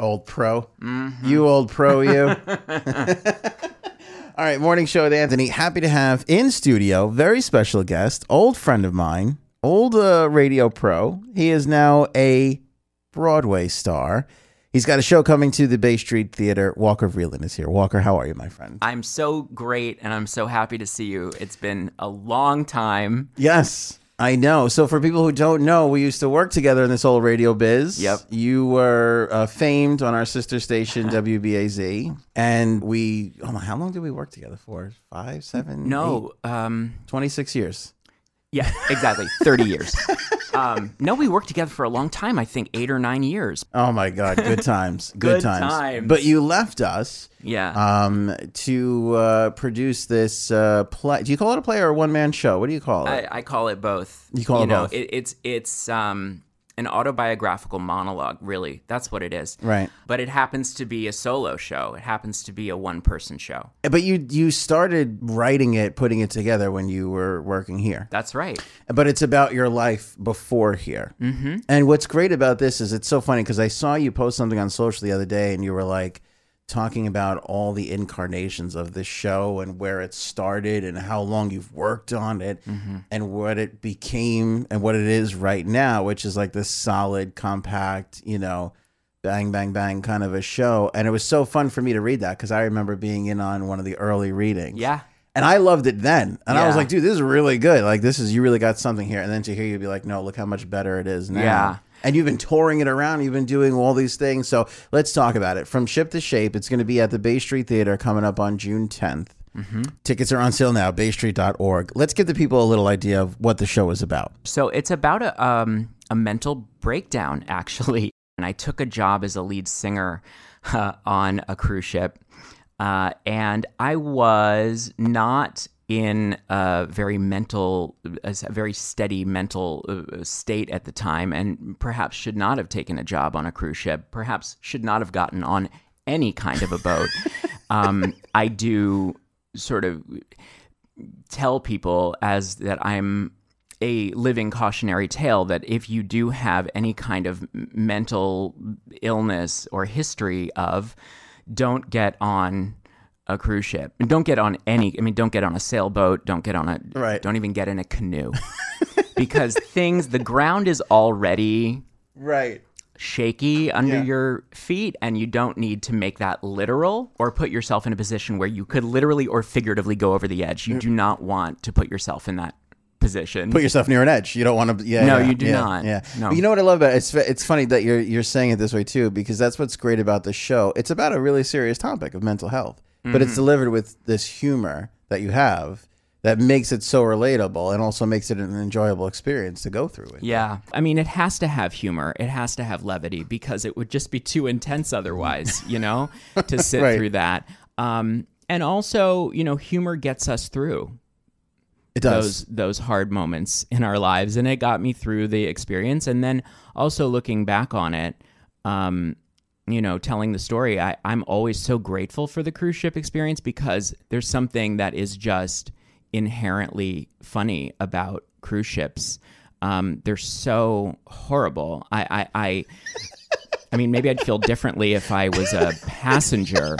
Old pro. You old pro, you. All right, morning show with Anthony. Happy to have in studio, very special guest, old friend of mine, old uh, radio pro. He is now a Broadway star. He's got a show coming to the Bay Street Theater. Walker Vreeland is here. Walker, how are you, my friend? I'm so great and I'm so happy to see you. It's been a long time. Yes, I know. So, for people who don't know, we used to work together in this old radio biz. Yep. You were uh, famed on our sister station, WBAZ. And we, oh my, how long did we work together for? Five, seven? No, um, 26 years. yeah, exactly. 30 years. Um, no, we worked together for a long time. I think eight or nine years. Oh my God, good times. good, Good times. times. But you left us Yeah. um, to uh, produce this uh, play. Do you call it a play or a one man show? What do you call it? I, I call it both. You call it know, both. It, it's it's um, an autobiographical monologue. Really, that's what it is. Right. But it happens to be a solo show. It happens to be a one person show. but you you started writing it, putting it together when you were working here. That's right. but it's about your life before here. Mm-hmm. And what's great about this is it's so funny because I saw you post something on social the other day, and you were like talking about all the incarnations of this show and where it started and how long you've worked on it mm-hmm. and what it became and what it is right now, which is like this solid, compact, you know. Bang, bang, bang, kind of a show. And it was so fun for me to read that because I remember being in on one of the early readings. Yeah. And I loved it then. And I was like, dude, this is really good. Like, this is, you really got something here. And then to hear you be like, no, look how much better it is now. Yeah. And you've been touring it around. You've been doing all these things. So let's talk about it. From Ship to Shape, it's going to be at the Bay Street Theater coming up on June 10th. Mm-hmm. Tickets are on sale now, baystreet.org. Let's give the people a little idea of what the show is about. So it's about a um, a mental breakdown, actually. And I took a job as a lead singer uh, on a cruise ship, uh, and I was not in a very mental, a very steady mental uh, state at the time, and perhaps should not have taken a job on a cruise ship. Perhaps should not have gotten on any kind of a boat. um, I do sort of tell people as that I'm a living cautionary tale that if you do have any kind of mental illness or history of, don't get on a cruise ship. And don't get on any, I mean, don't get on a sailboat, don't get on a, Right. don't even get in a canoe. because things, the ground is already Right. shaky under Yeah. your feet and you don't need to make that literal or put yourself in a position where you could literally or figuratively go over the edge. You mm. do not want to put yourself in that position. Put yourself near an edge. You don't want to. Yeah. No, yeah, you do yeah, not. Yeah. No. But you know what I love about it? It's it's funny that you're you're saying it this way too because that's what's great about the show. It's about a really serious topic of mental health, but Mm-hmm. it's delivered with this humor that you have that makes it so relatable and also makes it an enjoyable experience to go through it. yeah. I mean, it has to have humor. It has to have levity because it would just be too intense otherwise, you know, to sit Right. through that. Um, and also, you know, humor gets us through. It does. those those hard moments in our lives and it got me through the experience and then also looking back on it um you know telling the story I, i'm always so grateful for the cruise ship experience because there's something that is just inherently funny about cruise ships um they're so horrible i i i, I mean maybe i'd feel differently if i was a passenger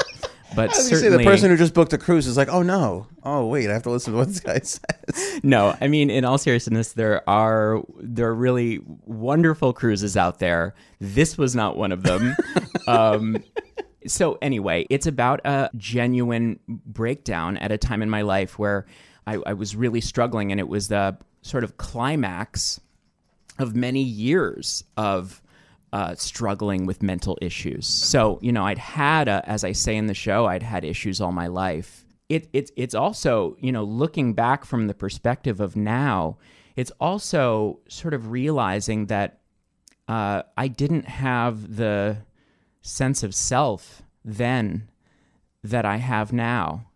but I was say certainly the person who just booked a cruise is like, oh no, oh wait, I have to listen to what this guy says. no, I mean, in all seriousness, there are there are really wonderful cruises out there. This was not one of them. Um, so anyway, it's about a genuine breakdown at a time in my life where I, I was really struggling, and it was the sort of climax of many years of uh, struggling with mental issues. So, you know, I'd had, a, as I say in the show, I'd had issues all my life. It, it, it's also, you know, looking back from the perspective of now, it's also sort of realizing that uh, I didn't have the sense of self then that I have now.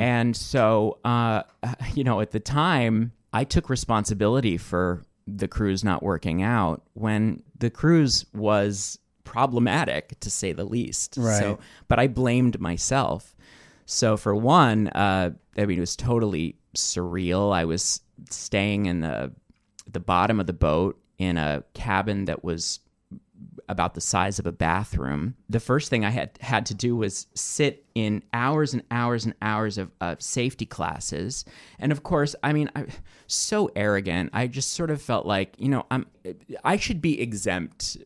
And so, uh, you know, at the time, I took responsibility for the cruise not working out when the cruise was problematic, to say the least. Right. So, but I blamed myself. So, for one, uh, I mean, it was totally surreal. I was staying in the the bottom of the boat in a cabin that was about the size of a bathroom. The first thing I had had to do was sit in hours and hours and hours of, of safety classes. And of course, I mean, I so arrogant. I just sort of felt like, you know, I'm I should be exempt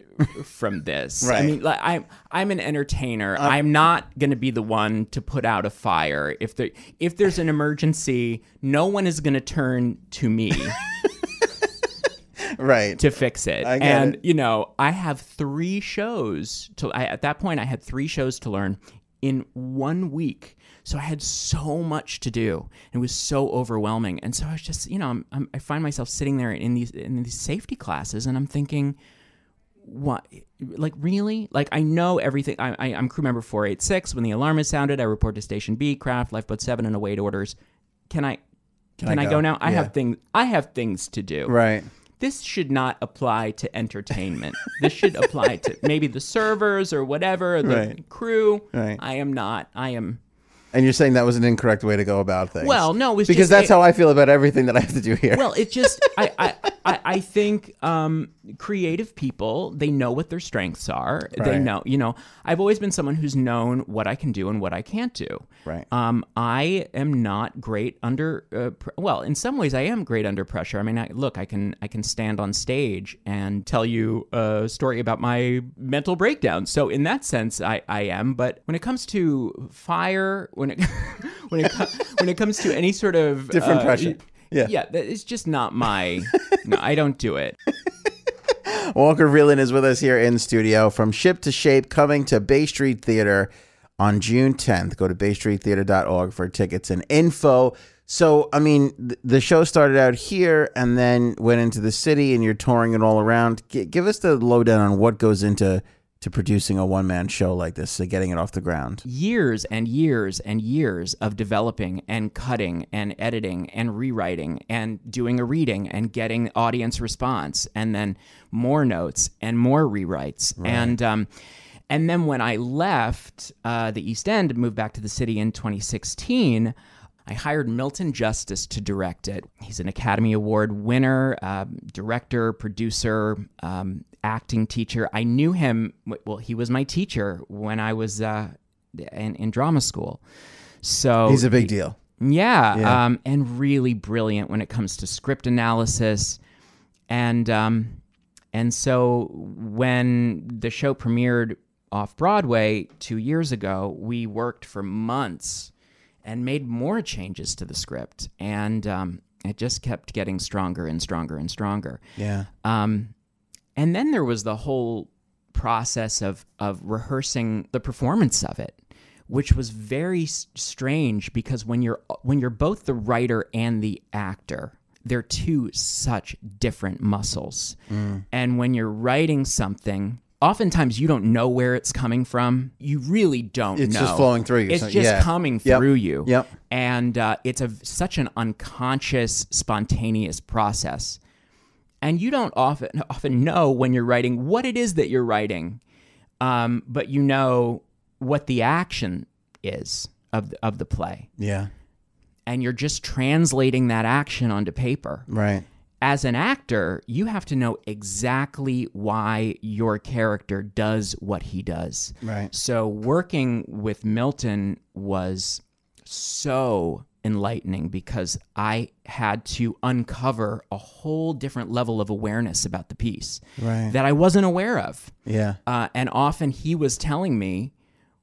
from this. I mean, like I'm I'm an entertainer. Um, I'm not going to be the one to put out a fire. If there if there's an emergency, no one is going to turn to me Right. to fix it. I and it. you know, I have 3 shows to I, at that point I had 3 shows to learn in 1 week. So I had so much to do. It was so overwhelming. And so I was just, you know, I'm, I'm, I find myself sitting there in these in these safety classes and I'm thinking what like really like i know everything I, I, i'm crew member 486 when the alarm is sounded i report to station b craft lifeboat 7 and await orders can i can, I I, go? go? now i Yeah. have things i have things to do Right. This should not apply to entertainment this should apply to maybe the servers or whatever the Right. crew Right. i am not i am And you're saying that was an incorrect way to go about things. Well, no, because just- that's how I feel about everything that I have to do here. well it just I, I I, I think um, creative people they know what their strengths are they know you know i've always been someone who's known what i can do and what i can't do Right. um, i am not great under uh, pr- well in some ways i am great under pressure i mean I, look i can i can stand on stage and tell you a story about my mental breakdown so in that sense i, I am but when it comes to fire when it when it co- when it comes to any sort of Different uh, pressure. Yeah. yeah, is just not my. no, I don't do it. Walker Vreeland is with us here in studio from Ship to Shape, coming to Bay Street Theater on June 10th. Go to baystreettheater.org for tickets and info. So, I mean, th- the show started out here and then went into the city, and you're touring it all around. G- give us the lowdown on what goes into to producing a one man show like this, to getting it off the ground. Years and years and years of developing and cutting and editing and rewriting and doing a reading and getting audience response and then more notes and more rewrites and um, and then when I left uh, the East End moved back to the city in 2016. I hired Milton Justice to direct it. He's an Academy Award winner, um, director, producer, um, acting teacher. I knew him, well, he was my teacher when I was uh, in, in drama school. So He's a big deal. yeah, Yeah. Um, and really brilliant when it comes to script analysis, and um, and so when the show premiered off Broadway two years ago, we worked for months and made more changes to the script, and um, it just kept getting stronger and stronger and stronger. Yeah. Um, and then there was the whole process of of rehearsing the performance of it, which was very s- strange because when you're when you're both the writer and the actor, they're two such different muscles. And when you're writing something, oftentimes you don't know where it's coming from. You really don't It's know. just flowing through you. It's So- just yeah. coming Yep. through you Yep. and uh, it's a such an unconscious, spontaneous process. And you don't often often know when you're writing what it is that you're writing, um, but you know what the action is of the, of the play, Yeah. and you're just translating that action onto paper. Right. As an actor, you have to know exactly why your character does what he does. Right. So working with Milton was so enlightening because I had to uncover a whole different level of awareness about the piece Right. that I wasn't aware of. Yeah. Uh, and often he was telling me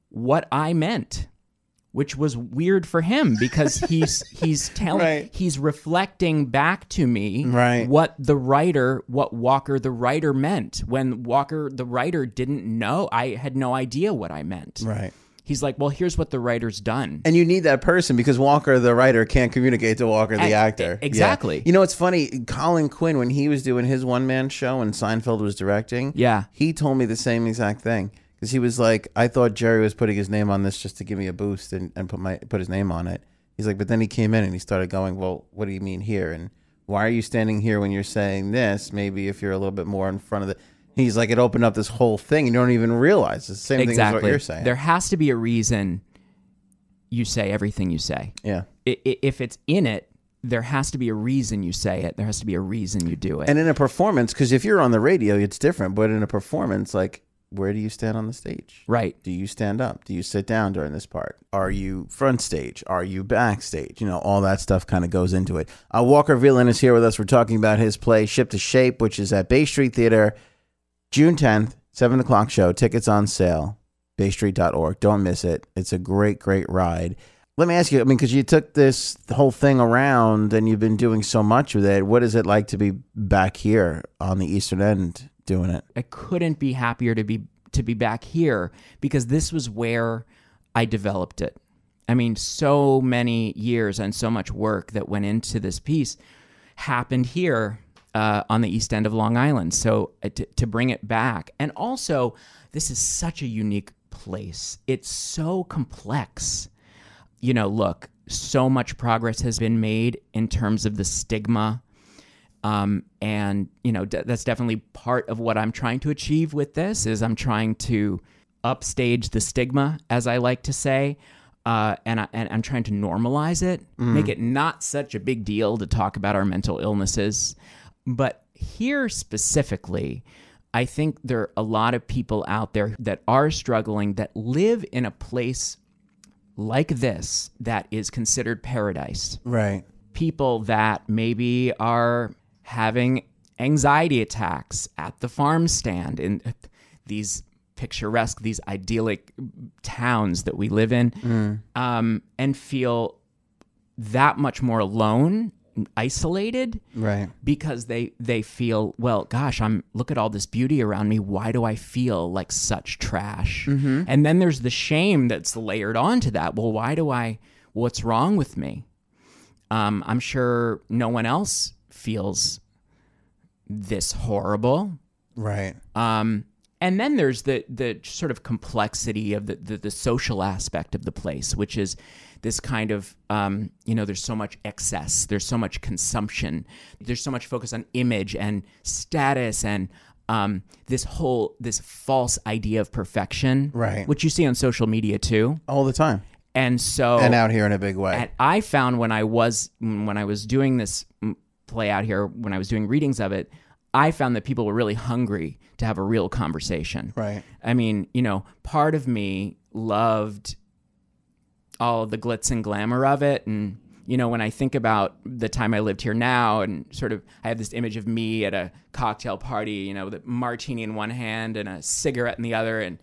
what I meant, which was weird for him because he's he's telling Right. he's reflecting back to me Right. what the writer what Walker the writer meant when Walker the writer didn't know I had no idea what I meant. Right. He's like, "Well, here's what the writer's done." And you need that person because Walker, the writer, can't communicate to Walker, the actor. Yeah. exactly. You know, it's funny. Colin Quinn, when he was doing his one man show and Seinfeld was directing, Yeah. he told me the same exact thing because he was like, "I thought Jerry was putting his name on this just to give me a boost and, and put my put his name on it." He's like, but then he came in and he started going, "Well, what do you mean here? And why are you standing here when you're saying this? Maybe if you're a little bit more in front of the." He's like, it opened up this whole thing, and you don't even realize it's the same thing as what you're saying. There has to be a reason you say everything you say. yeah. I- i- if it's in it, there has to be a reason you say it. There has to be a reason you do it. And in a performance, because if you're on the radio, it's different. But in a performance, like where do you stand on the stage? Right. Do you stand up? Do you sit down during this part? Are you front stage? Are you backstage? You know, all that stuff kind of goes into it. Uh, Walker Vreeland is here with us. We're talking about his play Ship to Shape, which is at Bay Street Theater, June 10th, 7 o'clock show. Tickets on sale, baystreet.org. Don't miss it. It's a great, great ride. Let me ask you, I mean, because you took this whole thing around and you've been doing so much with it. What is it like to be back here on the Eastern End doing it? I couldn't be happier to be to be back here because this was where I developed it. I mean, so many years and so much work that went into this piece happened here uh, on the east end of Long Island. So uh, to, to bring it back, and also this is such a unique place. It's so complex. You know, look, so much progress has been made in terms of the stigma um, and you know d- that's definitely part of what I'm trying to achieve with this is I'm trying to upstage the stigma, as I like to say, uh, and, I, and I'm trying to normalize it, make it not such a big deal to talk about our mental illnesses. But here specifically, I think there are a lot of people out there that are struggling that live in a place like this that is considered paradise Right. people that maybe are having anxiety attacks at the farm stand in these picturesque, these idyllic towns that we live in, um, and feel that much more alone, isolated, Right. because they they feel, well, gosh, I'm look at all this beauty around me. Why do I feel like such trash? And then there's the shame that's layered onto that. Well, why do I? What's wrong with me? Um, I'm sure no one else feels this horrible. Right. Um, and then there's the the sort of complexity of the, the the social aspect of the place, which is this kind of um, you know, there's so much excess, there's so much consumption, there's so much focus on image and status and um, this whole this false idea of perfection, Right. Which you see on social media too, All the time. And so And out here in a big way. and I found when I was when I was doing this play out here, when I was doing readings of it, I found that people were really hungry to have a real conversation. Right. I mean, you know, part of me loved all the glitz and glamour of it and you know when i think about the time i lived here now and sort of i have this image of me at a cocktail party you know with a martini in one hand and a cigarette in the other and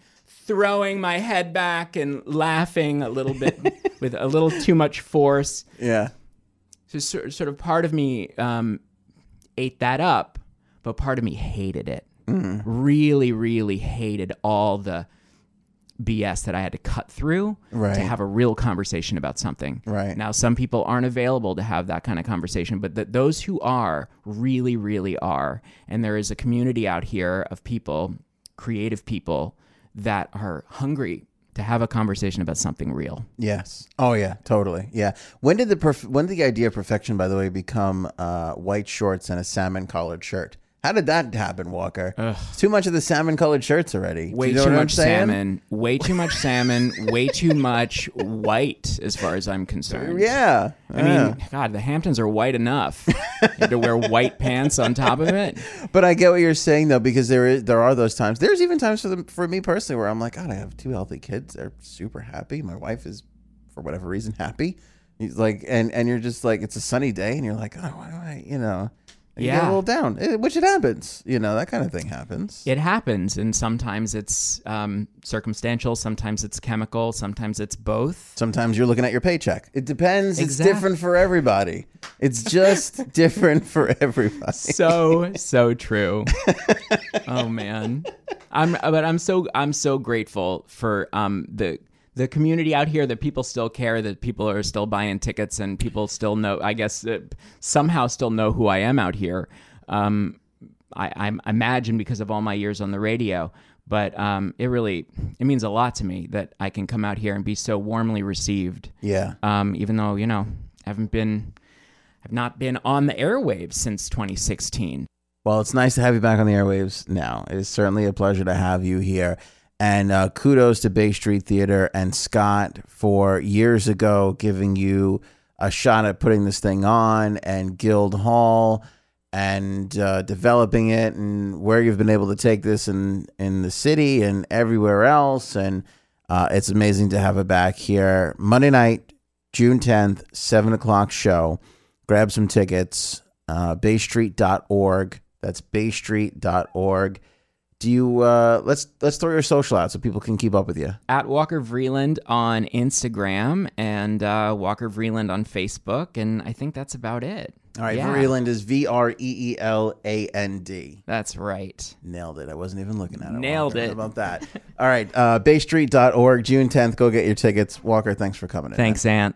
throwing my head back and laughing a little bit with a little too much force yeah. so sort of part of me um, ate that up, but part of me hated it. Really, really hated all the BS that I had to cut through Right. to have a real conversation about something. Right. Now, some people aren't available to have that kind of conversation, but th- those who are really, really are. And there is a community out here of people, creative people, that are hungry to have a conversation about something real. Yes. Oh yeah, totally. Yeah. When did the perf- when did the idea of perfection, by the way, become uh, white shorts and a salmon collared shirt? How did that happen, Walker? It's too much of the salmon colored shirts already. Way you know too much salmon. Way too much salmon. way too much white, as far as I'm concerned. Yeah. I mean, God, the Hamptons are white enough. to wear white pants on top of it. But I get what you're saying though, because there is there are those times. There's even times for them for me personally where I'm like, God, I have two healthy kids. They're super happy. My wife is, for whatever reason, happy. He's like, and and you're just like, it's a sunny day, and you're like, oh, why do I, you know, you get a Yeah. little down, eh, which it happens. You know, that kind of thing happens. It happens, and sometimes it's um, circumstantial, sometimes it's chemical, sometimes it's both. Sometimes you're looking at your paycheck. It depends. It's different for everybody. It's just different for everybody. So so true. oh man, I'm but I'm so I'm so grateful for um the the community out here that people still care that people are still buying tickets and people still know I guess uh, somehow still know who I am out here. Um, I, I imagine because of all my years on the radio. But um, it really it means a lot to me that I can come out here and be so warmly received. Yeah. Um, even though you know I haven't been I've not been on the airwaves since 2016. Well, it's nice to have you back on the airwaves now. It is certainly a pleasure to have you here. And uh, kudos to Bay Street Theater and Scott for years ago giving you a shot at putting this thing on, and Guild Hall. and uh, developing it and where you've been able to take this in in the city and everywhere else. And uh, it's amazing to have it back here. Monday night june 10th 7 o'clock show. Grab some tickets uh, baystreet.org that's baystreet.org do you uh let's let's throw your social out so people can keep up with you At Walker Vreeland on Instagram and uh, Walker Vreeland on Facebook, and I think that's about it. all right Yeah. Vreeland is v-r-e-e-l-a-n-d That's right. Nailed it. I wasn't even looking at it. Nailed Walker. it. About that? All right. Uh, baystreet.org, June 10th. Go get your tickets. Walker, thanks for coming in. Thanks, Ant.